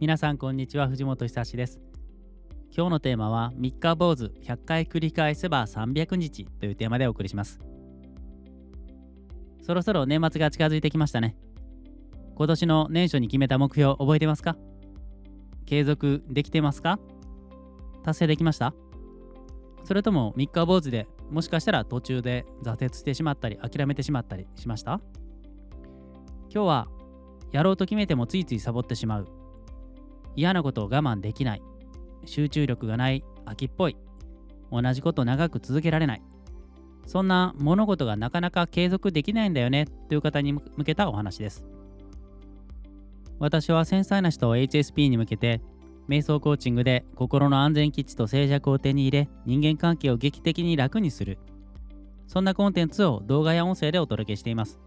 皆さんこんにちは。藤本久志です。今日のテーマは3日坊主100回繰り返せば300日というテーマでお送りします。そろそろ年末が近づいてきましたね。今年の年初に決めた目標覚えてますか？継続できてますか？達成できました？それとも3日坊主でもしかしたら途中で挫折してしまったり諦めてしまったりしました？今日はやろうと決めてもついついサボってしまう。嫌なことを我慢できない。集中力がない秋っぽい。同じことを長く続けられない。そんな物事がなかなか継続できないんだよねという方に向けたお話です。私は繊細な人を HSP に向けて瞑想コーチングで心の安全基地と静寂を手に入れ人間関係を劇的に楽にする。そんなコンテンツを動画や音声でお届けしています。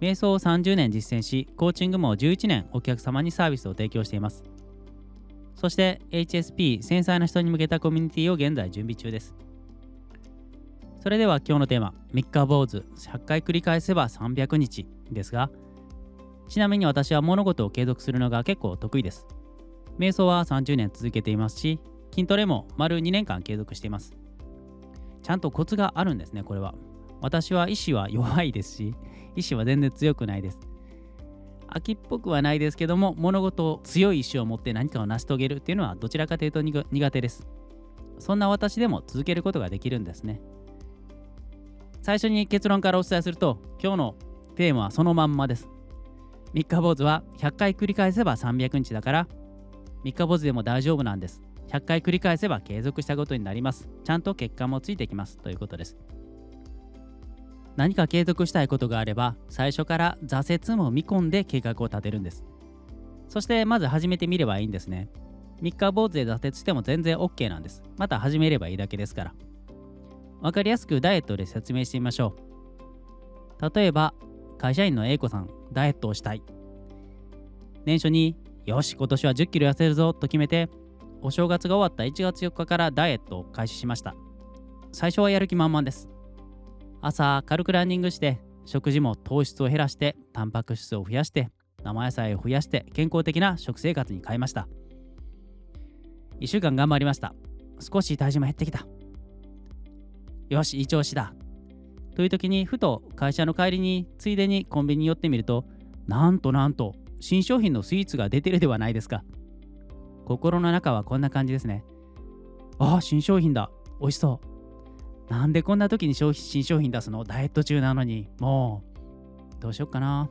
瞑想を30年実践しコーチングも11年お客様にサービスを提供しています。そして HSP 繊細な人に向けたコミュニティを現在準備中です。それでは今日のテーマ3日坊主100回繰り返せば300日ですがちなみに私は物事を継続するのが結構得意です。瞑想は30年続けていますし筋トレも丸2年間継続しています。ちゃんとコツがあるんですねこれは。私は意志は弱いですし意志は全然強くないです。秋っぽくはないですけども物事を強い意志を持って何かを成し遂げるっていうのはどちらかというと苦手です。そんな私でも続けることができるんですね。最初に結論からお伝えすると今日のテーマはそのまんまです。3日坊主は100回繰り返せば300日だから3日坊主でも大丈夫なんです。100回繰り返せば継続したことになります。ちゃんと結果もついてきます。ということです。何か継続したいことがあれば最初から挫折も見込んで計画を立てるんです。そしてまず始めてみればいいんですね。3日坊主で挫折しても全然 OK なんです。また始めればいいだけですから。分かりやすくダイエットで説明してみましょう。例えば会社員の A 子さんダイエットをしたい。年初によし今年は1 0キロ痩せるぞと決めてお正月が終わった1月4日からダイエットを開始しました。最初はやる気満々です。朝軽くランニングして食事も糖質を減らしてタンパク質を増やして生野菜を増やして健康的な食生活に変えました。1週間頑張りました。少し体重も減ってきた。よしいい調子だ。という時にふと会社の帰りについでにコンビニに寄ってみるとなんとなんと新商品のスイーツが出てるではないですか。心の中はこんな感じですね。ああ新商品だ。美味しそう。なんでこんな時に消費新商品出すの？ダイエット中なのに。もうどうしよっかな。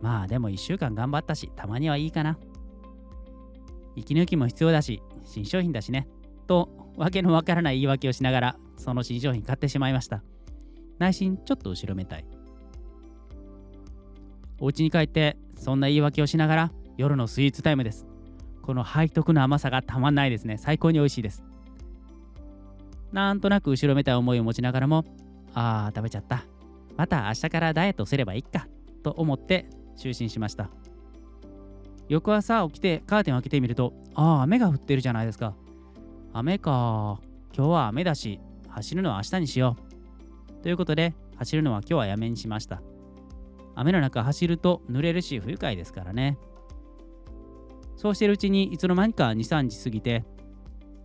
まあでも1週間頑張ったしたまにはいいかな。息抜きも必要だし新商品だしね。とわけのわからない言い訳をしながらその新商品買ってしまいました。内心ちょっと後ろめたい。お家に帰ってそんな言い訳をしながら夜のスイーツタイムです。この背徳の甘さがたまんないですね。最高に美味しいです。なんとなく後ろめたい思いを持ちながらも、ああ、食べちゃった。また明日からダイエットすればいいか、と思って就寝しました。翌朝起きてカーテンを開けてみると、ああ、雨が降ってるじゃないですか。雨か。今日は雨だし、走るのは明日にしよう。ということで、走るのは今日はやめにしました。雨の中走ると濡れるし不愉快ですからね。そうしてるうちにいつの間にか2、3日過ぎて、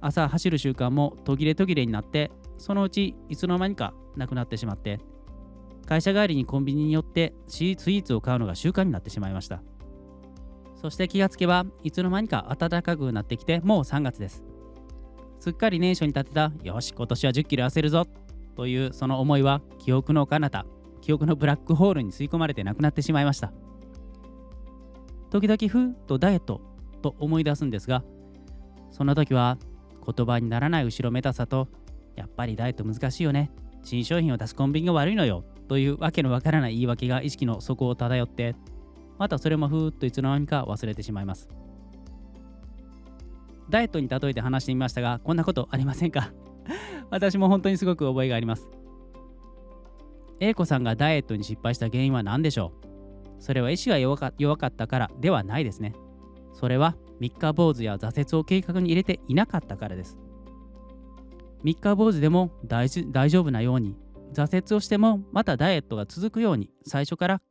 朝走る習慣も途切れ途切れになってそのうちいつの間にかなくなってしまって会社帰りにコンビニに寄ってシースイーツを買うのが習慣になってしまいました。そして気がつけばいつの間にか暖かくなってきてもう3月です。すっかり年初に立てたよし今年は1 0キロ痩せるぞというその思いは記憶の彼方記憶のブラックホールに吸い込まれてなくなってしまいました。時々ふーっとダイエットと思い出すんですがそんな時は言葉にならない後ろめたさとやっぱりダイエット難しいよね。新商品を出すコンビニが悪いのよ。というわけのわからない言い訳が意識の底を漂ってまたそれもふーっといつの間にか忘れてしまいます。ダイエットに例えて話してみましたがこんなことありませんか？私も本当にすごく覚えがあります。A 子さんがダイエットに失敗した原因は何でしょう？それは意志が弱かったからではないですね。それは三日坊主や挫折を計画に入れていなかったからです。三日坊主でも大丈夫なように、挫折をしてもまたダイエットが続くように最初から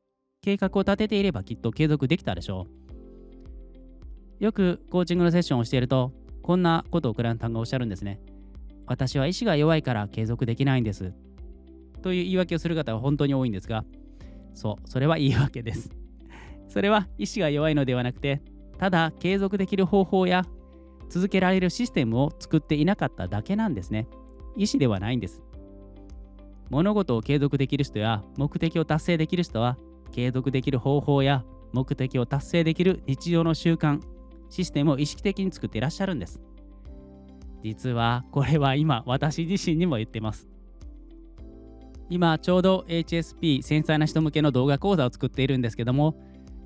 計画を立てていればきっと継続できたでしょう。よくコーチングのセッションをしていると、こんなことをクライアントさんがおっしゃるんですね。私は意志が弱いから継続できないんです。という言い訳をする方は本当に多いんですが、そう、それは言い訳です。それは意志が弱いのではなくて、ただ継続できる方法や続けられるシステムを作っていなかっただけなんですね。意志ではないんです。物事を継続できる人や目的を達成できる人は継続できる方法や目的を達成できる日常の習慣システムを意識的に作っていらっしゃるんです実はこれは今私自身にも言ってます今ちょうど HSP 繊細な人向けの動画講座を作っているんですけども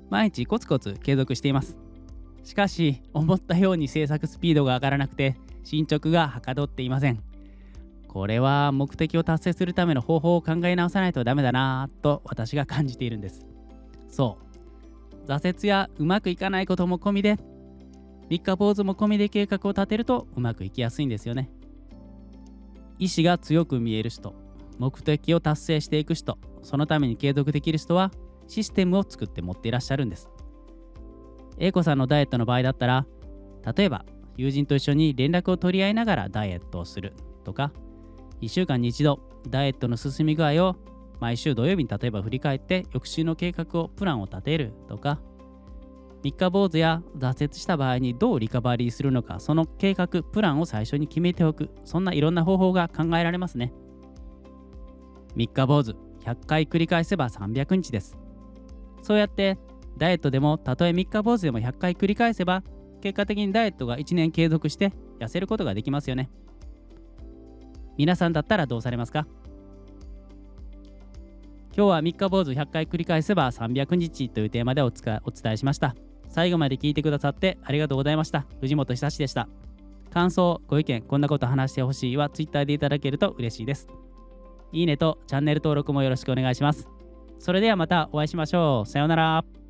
毎日コツコツ継続していますしかし思ったように制作スピードが上がらなくて進捗がはかどっていません。これは目的を達成するための方法を考え直さないとダメだなぁと私が感じているんです。そう。挫折やうまくいかないことも込みで3日坊主も込みで計画を立てるとうまくいきやすいんですよね。意志が強く見える人目的を達成していく人そのために継続できる人はシステムを作って持っていらっしゃるんです。A 子さんのダイエットの場合だったら例えば友人と一緒に連絡を取り合いながらダイエットをするとか1週間に一度ダイエットの進み具合を毎週土曜日に例えば振り返って翌週の計画をプランを立てるとか3日坊主や挫折した場合にどうリカバリーするのかその計画プランを最初に決めておく。そんないろんな方法が考えられますね。3日坊主100回繰り返せば300日です。そうやってダイエットでもたとえ3日坊主でも100回繰り返せば結果的にダイエットが1年継続して痩せることができますよね皆さんだったらどうされますか？今日は3日坊主100回繰り返せば300日というテーマでお伝えしました。最後まで聞いてくださってありがとうございました。藤本久志でした。感想、ご意見、こんなこと話してほしいは Twitter でいただけると嬉しいです。いいねとチャンネル登録もよろしくお願いします。それではまたお会いしましょう。さようなら。